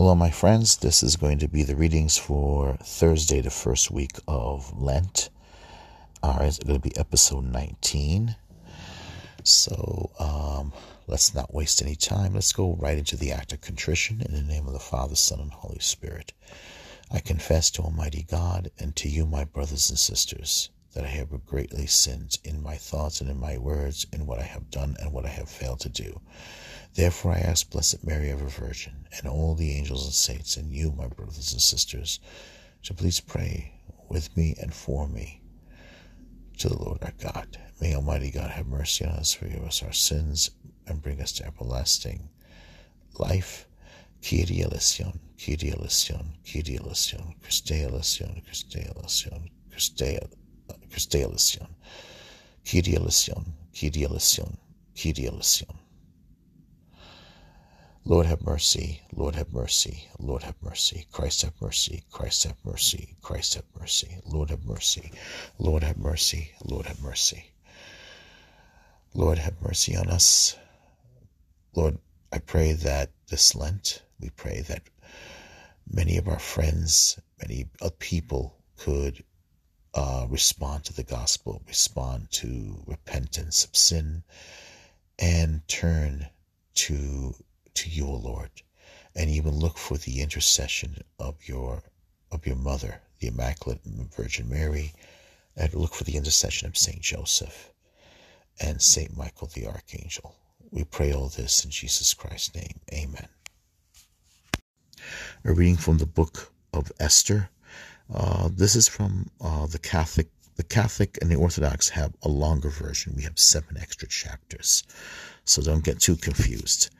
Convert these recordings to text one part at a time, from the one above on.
Hello, my friends. This is going to be the readings for Thursday, the first week of Lent. All right, it's going to be episode 19. So um, let's not waste any time. Let's go right into the act of contrition in the name of the Father, Son, and Holy Spirit. I confess to Almighty God and to you, my brothers and sisters, that I have greatly sinned in my thoughts and in my words, in what I have done and what I have failed to do. Therefore, I ask Blessed Mary, ever Virgin, and all the angels and saints, and you, my brothers and sisters, to please pray with me and for me to the Lord our God. May Almighty God have mercy on us, forgive us our sins, and bring us to everlasting life. Kyrie eleison, Kyrie eleison, Kyrie eleison, Christe eleison, Christe eleison, Christe, Christe eleison, Kyrie eleison, Kyrie eleison, Kyrie eleison. Lord have mercy, Lord have mercy, Lord have mercy, Christ have mercy, Christ have mercy, Christ have mercy, Lord have mercy, Lord have mercy, Lord have mercy. Lord have mercy on us. Lord, I pray that this Lent, we pray that many of our friends, many people could uh, respond to the gospel, respond to repentance of sin, and turn to to you, O Lord, and even look for the intercession of your of your mother, the Immaculate Virgin Mary, and look for the intercession of Saint Joseph and Saint Michael the Archangel. We pray all this in Jesus Christ's name. Amen. A reading from the book of Esther. Uh, this is from uh, the Catholic. The Catholic and the Orthodox have a longer version. We have seven extra chapters, so don't get too confused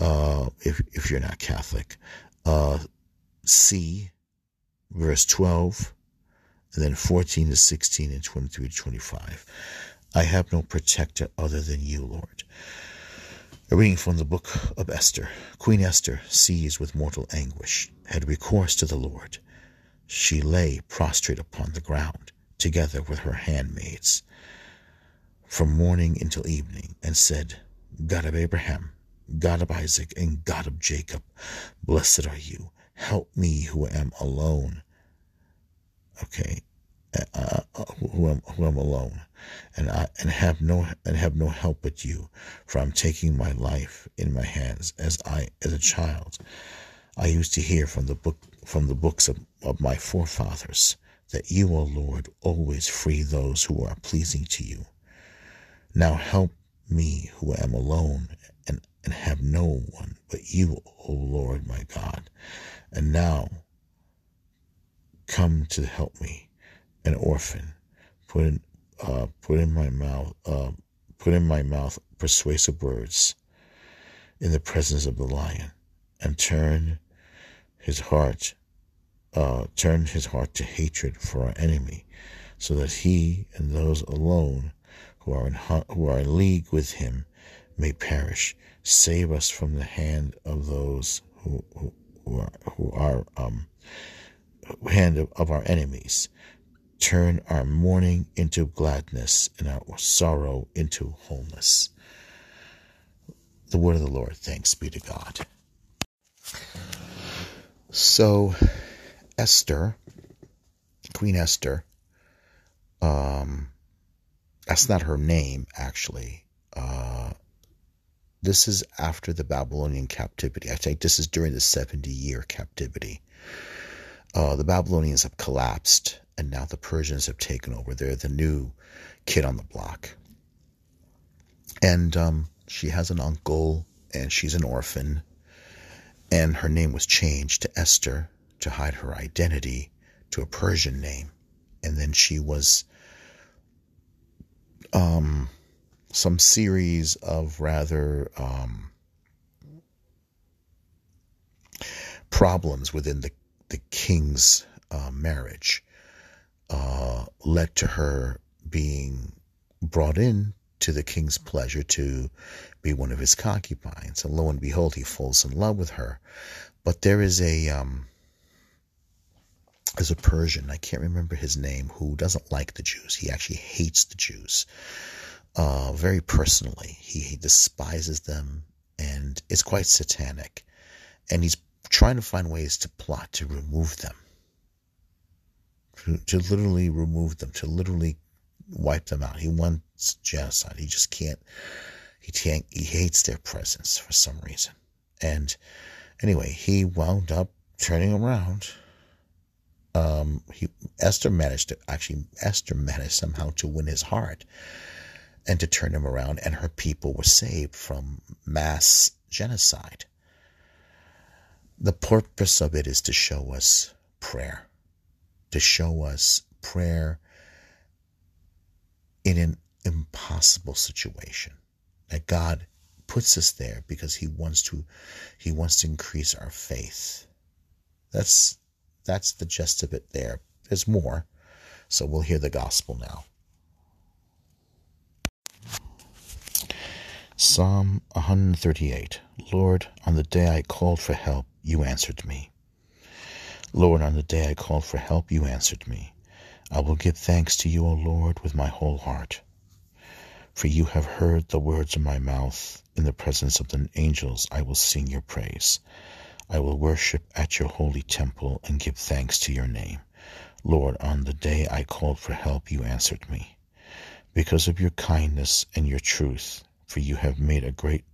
uh, if, if you're not Catholic. Uh, C, verse 12, and then 14 to 16 and 23 to 25. I have no protector other than you, Lord. A reading from the book of Esther. Queen Esther, seized with mortal anguish, had recourse to the Lord. She lay prostrate upon the ground, together with her handmaids, from morning until evening, and said, God of Abraham, God of Isaac and God of Jacob, blessed are you. Help me who am alone. Okay, uh, uh, who am who am alone, and I and have no and have no help but you, for I'm taking my life in my hands as I as a child. I used to hear from the book from the books of, of my forefathers that you, O Lord, always free those who are pleasing to you. Now help me who am alone and have no one but you, O Lord my God. And now come to help me, an orphan. Put in, uh, put in my mouth, uh, put in my mouth persuasive words in the presence of the lion, and turn his heart, uh, turn his heart to hatred for our enemy, so that he and those alone who are in who are in league with him may perish. Save us from the hand of those who, who, who are, who are um, hand of, of our enemies. Turn our mourning into gladness and our sorrow into wholeness. The word of the Lord. Thanks be to God. So, Esther, Queen Esther, um, that's not her name, actually. Uh, this is after the Babylonian captivity. I think this is during the 70 year captivity. Uh, the Babylonians have collapsed, and now the Persians have taken over. They're the new kid on the block. And um, she has an uncle, and she's an orphan. And her name was changed to Esther to hide her identity to a Persian name. And then she was um, some series of rather um, problems within the, the king's uh, marriage uh, led to her being brought in to the king's pleasure to be one of his concubines. And lo and behold, he falls in love with her. But there is a um, there's a Persian, I can't remember his name, who doesn't like the Jews. He actually hates the Jews uh, very personally. He, despises them and is quite satanic. And he's trying to find ways to plot to remove them, to, to literally remove them, to literally wipe them out. He wants genocide. He just can't. He can't. He hates their presence for some reason. And anyway, he wound up turning around. Um, he Esther managed to actually Esther managed somehow to win his heart and to turn him around, and her people were saved from mass genocide. The purpose of it is to show us prayer, to show us prayer in an impossible situation. That God puts us there because he wants to he wants to increase our faith. That's that's the gist of it there. There's more. So we'll hear the gospel now. Psalm 138 Lord, on the day I called for help, you answered me. Lord, on the day I called for help, you answered me. I will give thanks to you, O Lord, with my whole heart. For you have heard the words of my mouth. In the presence of the angels, I will sing your praise. I will worship at your holy temple and give thanks to your name. Lord, on the day I called for help, you answered me. Because of your kindness and your truth, for you have made a great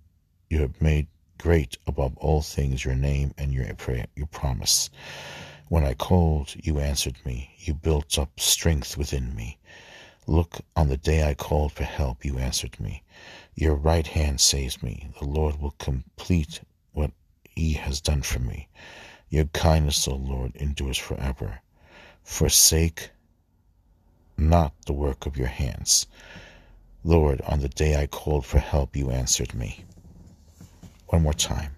you have made great above all things your name and your prayer, your promise. When I called, you answered me. You built up strength within me. Look, on the day I called for help, you answered me. Your right hand saves me. The Lord will complete what he has done for me. Your kindness, O Lord, endures forever. Forsake not the work of your hands. Lord, on the day I called for help, you answered me. One more time.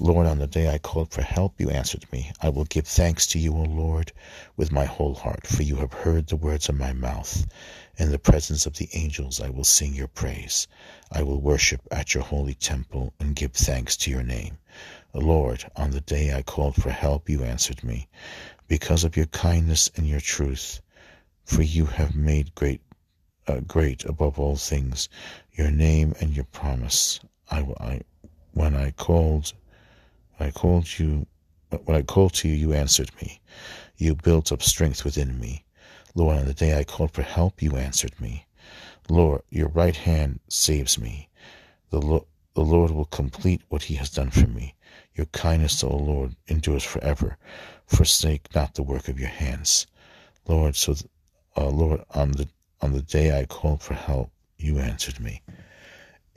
Lord, on the day I called for help, you answered me. I will give thanks to you, O Lord, with my whole heart, for you have heard the words of my mouth. In the presence of the angels, I will sing your praise. I will worship at your holy temple and give thanks to your name. Lord, on the day I called for help, you answered me. Because of your kindness and your truth, for you have made great uh, great above all things, your name and your promise. I, I when I called, I called you, when I called to you, you answered me. You built up strength within me. Lord, on the day I called for help, you answered me. Lord, your right hand saves me. The, Lo- the Lord will complete what he has done for me. Your kindness, O Lord, endures forever. Forsake not the work of your hands. Lord, so, uh, Lord, on the on the day I called for help, you answered me.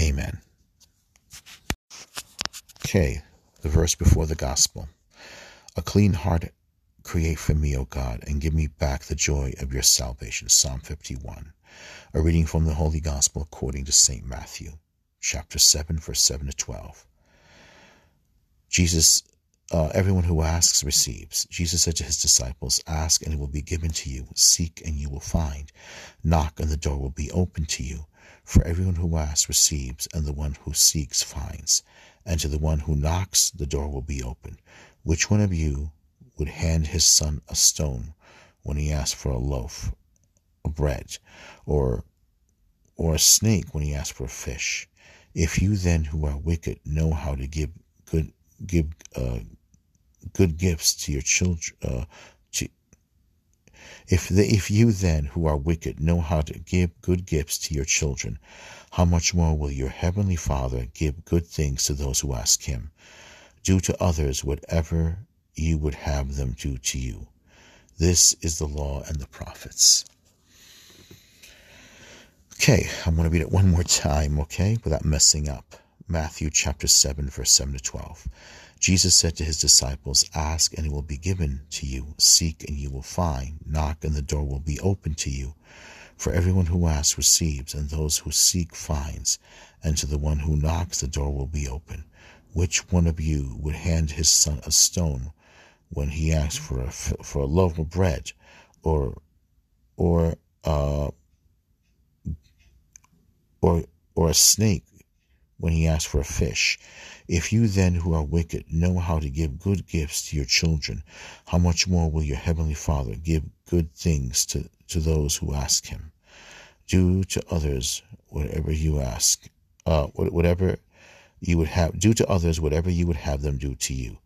Amen. Okay, the verse before the gospel. A clean heart create for me, O God, and give me back the joy of your salvation. Psalm 51. A reading from the Holy Gospel according to St. Matthew, chapter 7, verse 7 to 12. Jesus uh, everyone who asks receives. Jesus said to his disciples, Ask and it will be given to you. Seek and you will find. Knock and the door will be opened to you. For everyone who asks receives, and the one who seeks finds. And to the one who knocks, the door will be opened. Which one of you would hand his son a stone when he asks for a loaf of bread, or or a snake when he asks for a fish? If you then, who are wicked, know how to give good give uh, good gifts to your children. Uh, to, if, if you then, who are wicked, know how to give good gifts to your children, how much more will your heavenly Father give good things to those who ask him? Do to others whatever you would have them do to you. This is the law and the prophets. Okay, I'm going to read it one more time, okay, without messing up. Matthew chapter 7, verse 7 to 12. Jesus said to his disciples, Ask and it will be given to you. Seek and you will find. Knock and the door will be opened to you. For everyone who asks receives, and those who seek finds. And to the one who knocks, the door will be open. Which one of you would hand his son a stone when he asks for a, for a loaf of bread, or or uh, or or a snake when he asks for a fish? If you then, who are wicked, know how to give good gifts to your children, how much more will your heavenly Father give good things to, to those who ask him? Do to others whatever you ask, uh, whatever you would have, do to others whatever you would have them do to you.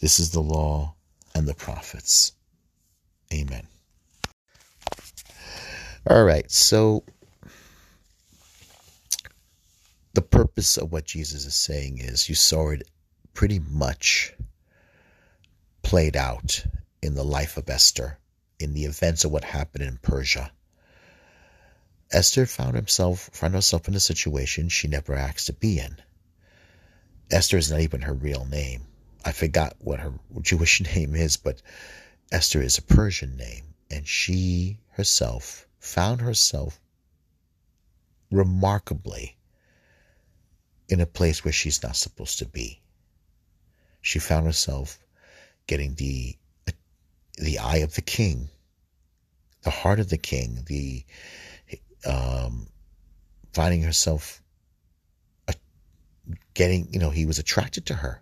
This is the law and the prophets. Amen. All right, so the purpose of what Jesus is saying is you saw it pretty much played out in the life of Esther, in the events of what happened in Persia. Esther found himself found herself in a situation she never asked to be in. Esther is not even her real name. I forgot what her Jewish name is, but Esther is a Persian name, and she herself found herself remarkably in a place where she's not supposed to be. She found herself getting the the eye of the king, the heart of the king, the um, finding herself uh, getting, you know, he was attracted to her.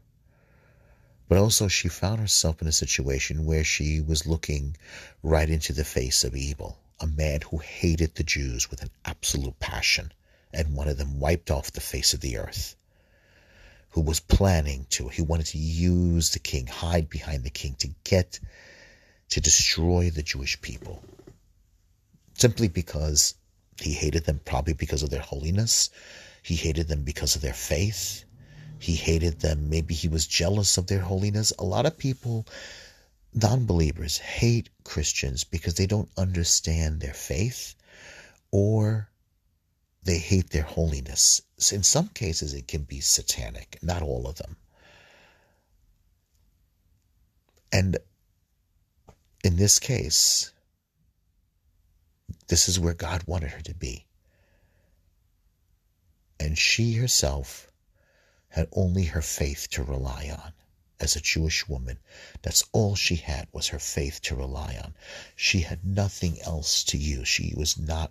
But also, she found herself in a situation where she was looking right into the face of evil, a man who hated the Jews with an absolute passion and one of them wiped off the face of the earth, who was planning to, he wanted to use the king, hide behind the king to get, to destroy the Jewish people. Simply because he hated them probably because of their holiness. He hated them because of their faith. He hated them. Maybe he was jealous of their holiness. A lot of people, non believers, hate Christians because they don't understand their faith or they hate their holiness. In some cases, it can be satanic, not all of them. And in this case, this is where God wanted her to be. And she herself had only her faith to rely on. As a Jewish woman, that's all she had was her faith to rely on. She had nothing else to use. She was not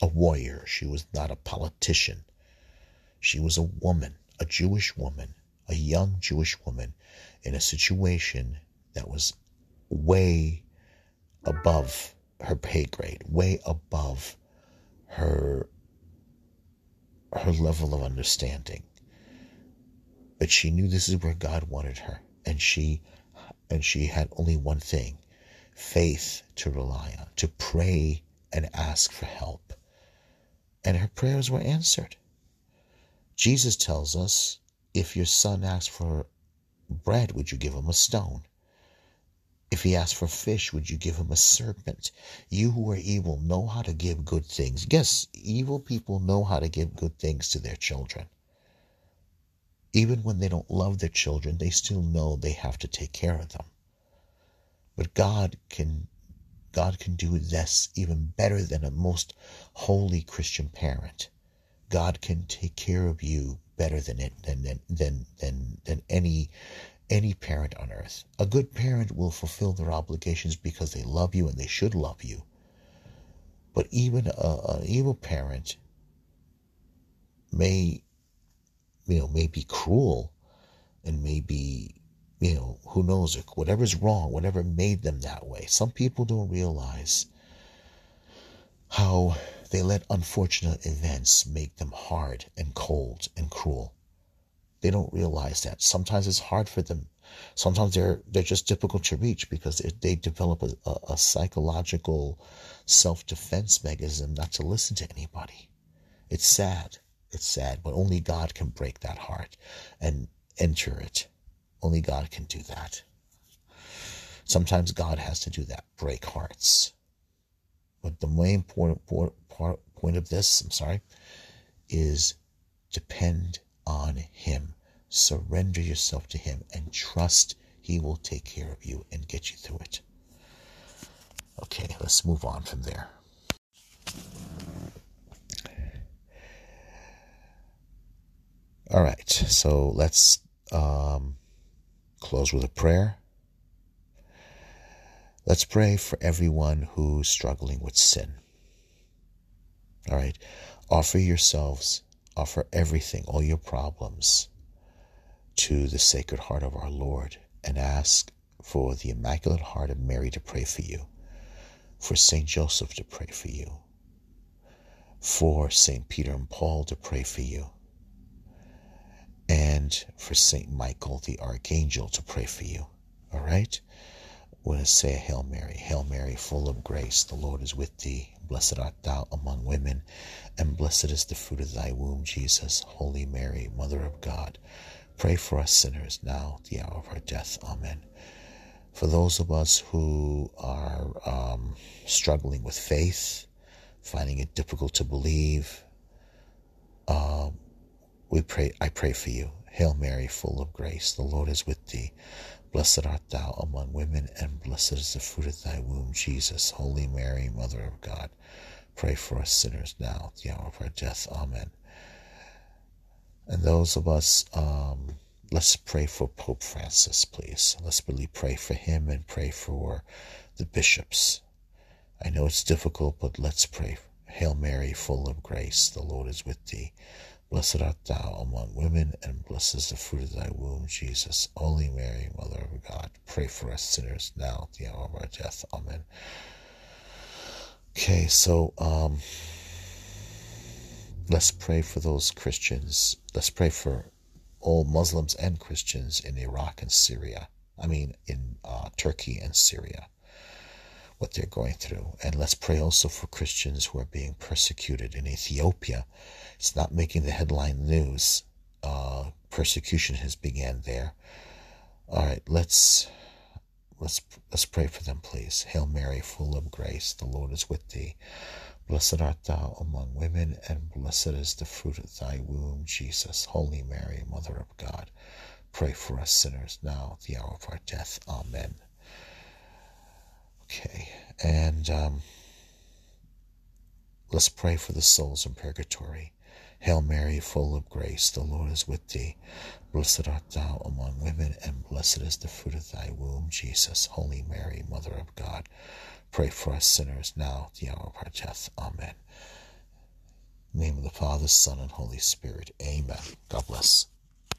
a warrior. She was not a politician. She was a woman, a Jewish woman, a young Jewish woman in a situation that was way above her pay grade, way above her her level of understanding. But she knew this is where God wanted her, and she and she had only one thing, faith to rely on, to pray and ask for help. And her prayers were answered. Jesus tells us, if your son asks for bread, would you give him a stone? If he asked for fish, would you give him a serpent? You who are evil know how to give good things. Yes, evil people know how to give good things to their children. Even when they don't love their children, they still know they have to take care of them. But God can God can do this even better than a most holy Christian parent. God can take care of you better than it, than than than than, than any any parent on earth. A good parent will fulfill their obligations because they love you and they should love you. But even a, an evil parent may, you know, may be cruel and may be, you know, who knows, whatever's wrong, whatever made them that way. Some people don't realize how they let unfortunate events make them hard and cold and cruel. They don't realize that. Sometimes it's hard for them. Sometimes they're they're just difficult to reach because they, develop a, a, a psychological self-defense mechanism not to listen to anybody. It's sad. It's sad, but only God can break that heart and enter it. Only God can do that. Sometimes God has to do that, break hearts. But the main point, point, point of this, I'm sorry, is depend on Him. Surrender yourself to Him and trust He will take care of you and get you through it. Okay, let's move on from there. All right, so let's um, close with a prayer. Let's pray for everyone who's struggling with sin. All right, offer yourselves offer everything, all your problems, to the Sacred Heart of our Lord and ask for the Immaculate Heart of Mary to pray for you, for St. Joseph to pray for you, for St. Peter and Paul to pray for you, and for Saint Michael the Archangel to pray for you. All right? We're going to say a Hail Mary. Hail Mary, full of grace, the Lord is with thee. Blessed art thou among women, and blessed is the fruit of thy womb, Jesus. Holy Mary, Mother of God, pray for us sinners now, the hour of our death. Amen. For those of us who are um, struggling with faith, finding it difficult to believe, uh, we pray. I pray for you. Hail Mary, full of grace, the Lord is with thee. Blessed art thou among women, and blessed is the fruit of thy womb, Jesus. Holy Mary, Mother of God, pray for us sinners now, at the hour of our death. Amen. And those of us, um, let's pray for Pope Francis, please. Let's really pray for him and pray for the bishops. I know it's difficult, but let's pray. Hail Mary, full of grace, the Lord is with thee. Blessed art thou among women, and blessed is the fruit of thy womb, Jesus. Holy Mary, Mother of God, pray for us sinners now at the hour of our death. Amen. Okay, so um, let's pray for those Christians. Let's pray for all Muslims and Christians in Iraq and Syria. I mean, in uh, Turkey and Syria what they're going through. And let's pray also for Christians who are being persecuted in Ethiopia. It's not making the headline news. Uh, persecution has began there. All right, let's let's let's pray for them, please. Hail Mary, full of grace, the Lord is with thee. Blessed art thou among women, and blessed is the fruit of thy womb, Jesus. Holy Mary, Mother of God, pray for us sinners now, the hour of our death. Amen. Okay, and um, let's pray for the souls in purgatory. Hail Mary, full of grace, the Lord is with thee. Blessed art thou among women, and blessed is the fruit of thy womb, Jesus. Holy Mary, Mother of God, pray for us sinners now, the hour of our death. Amen. name of the Father, Son, and Holy Spirit. Amen. God bless.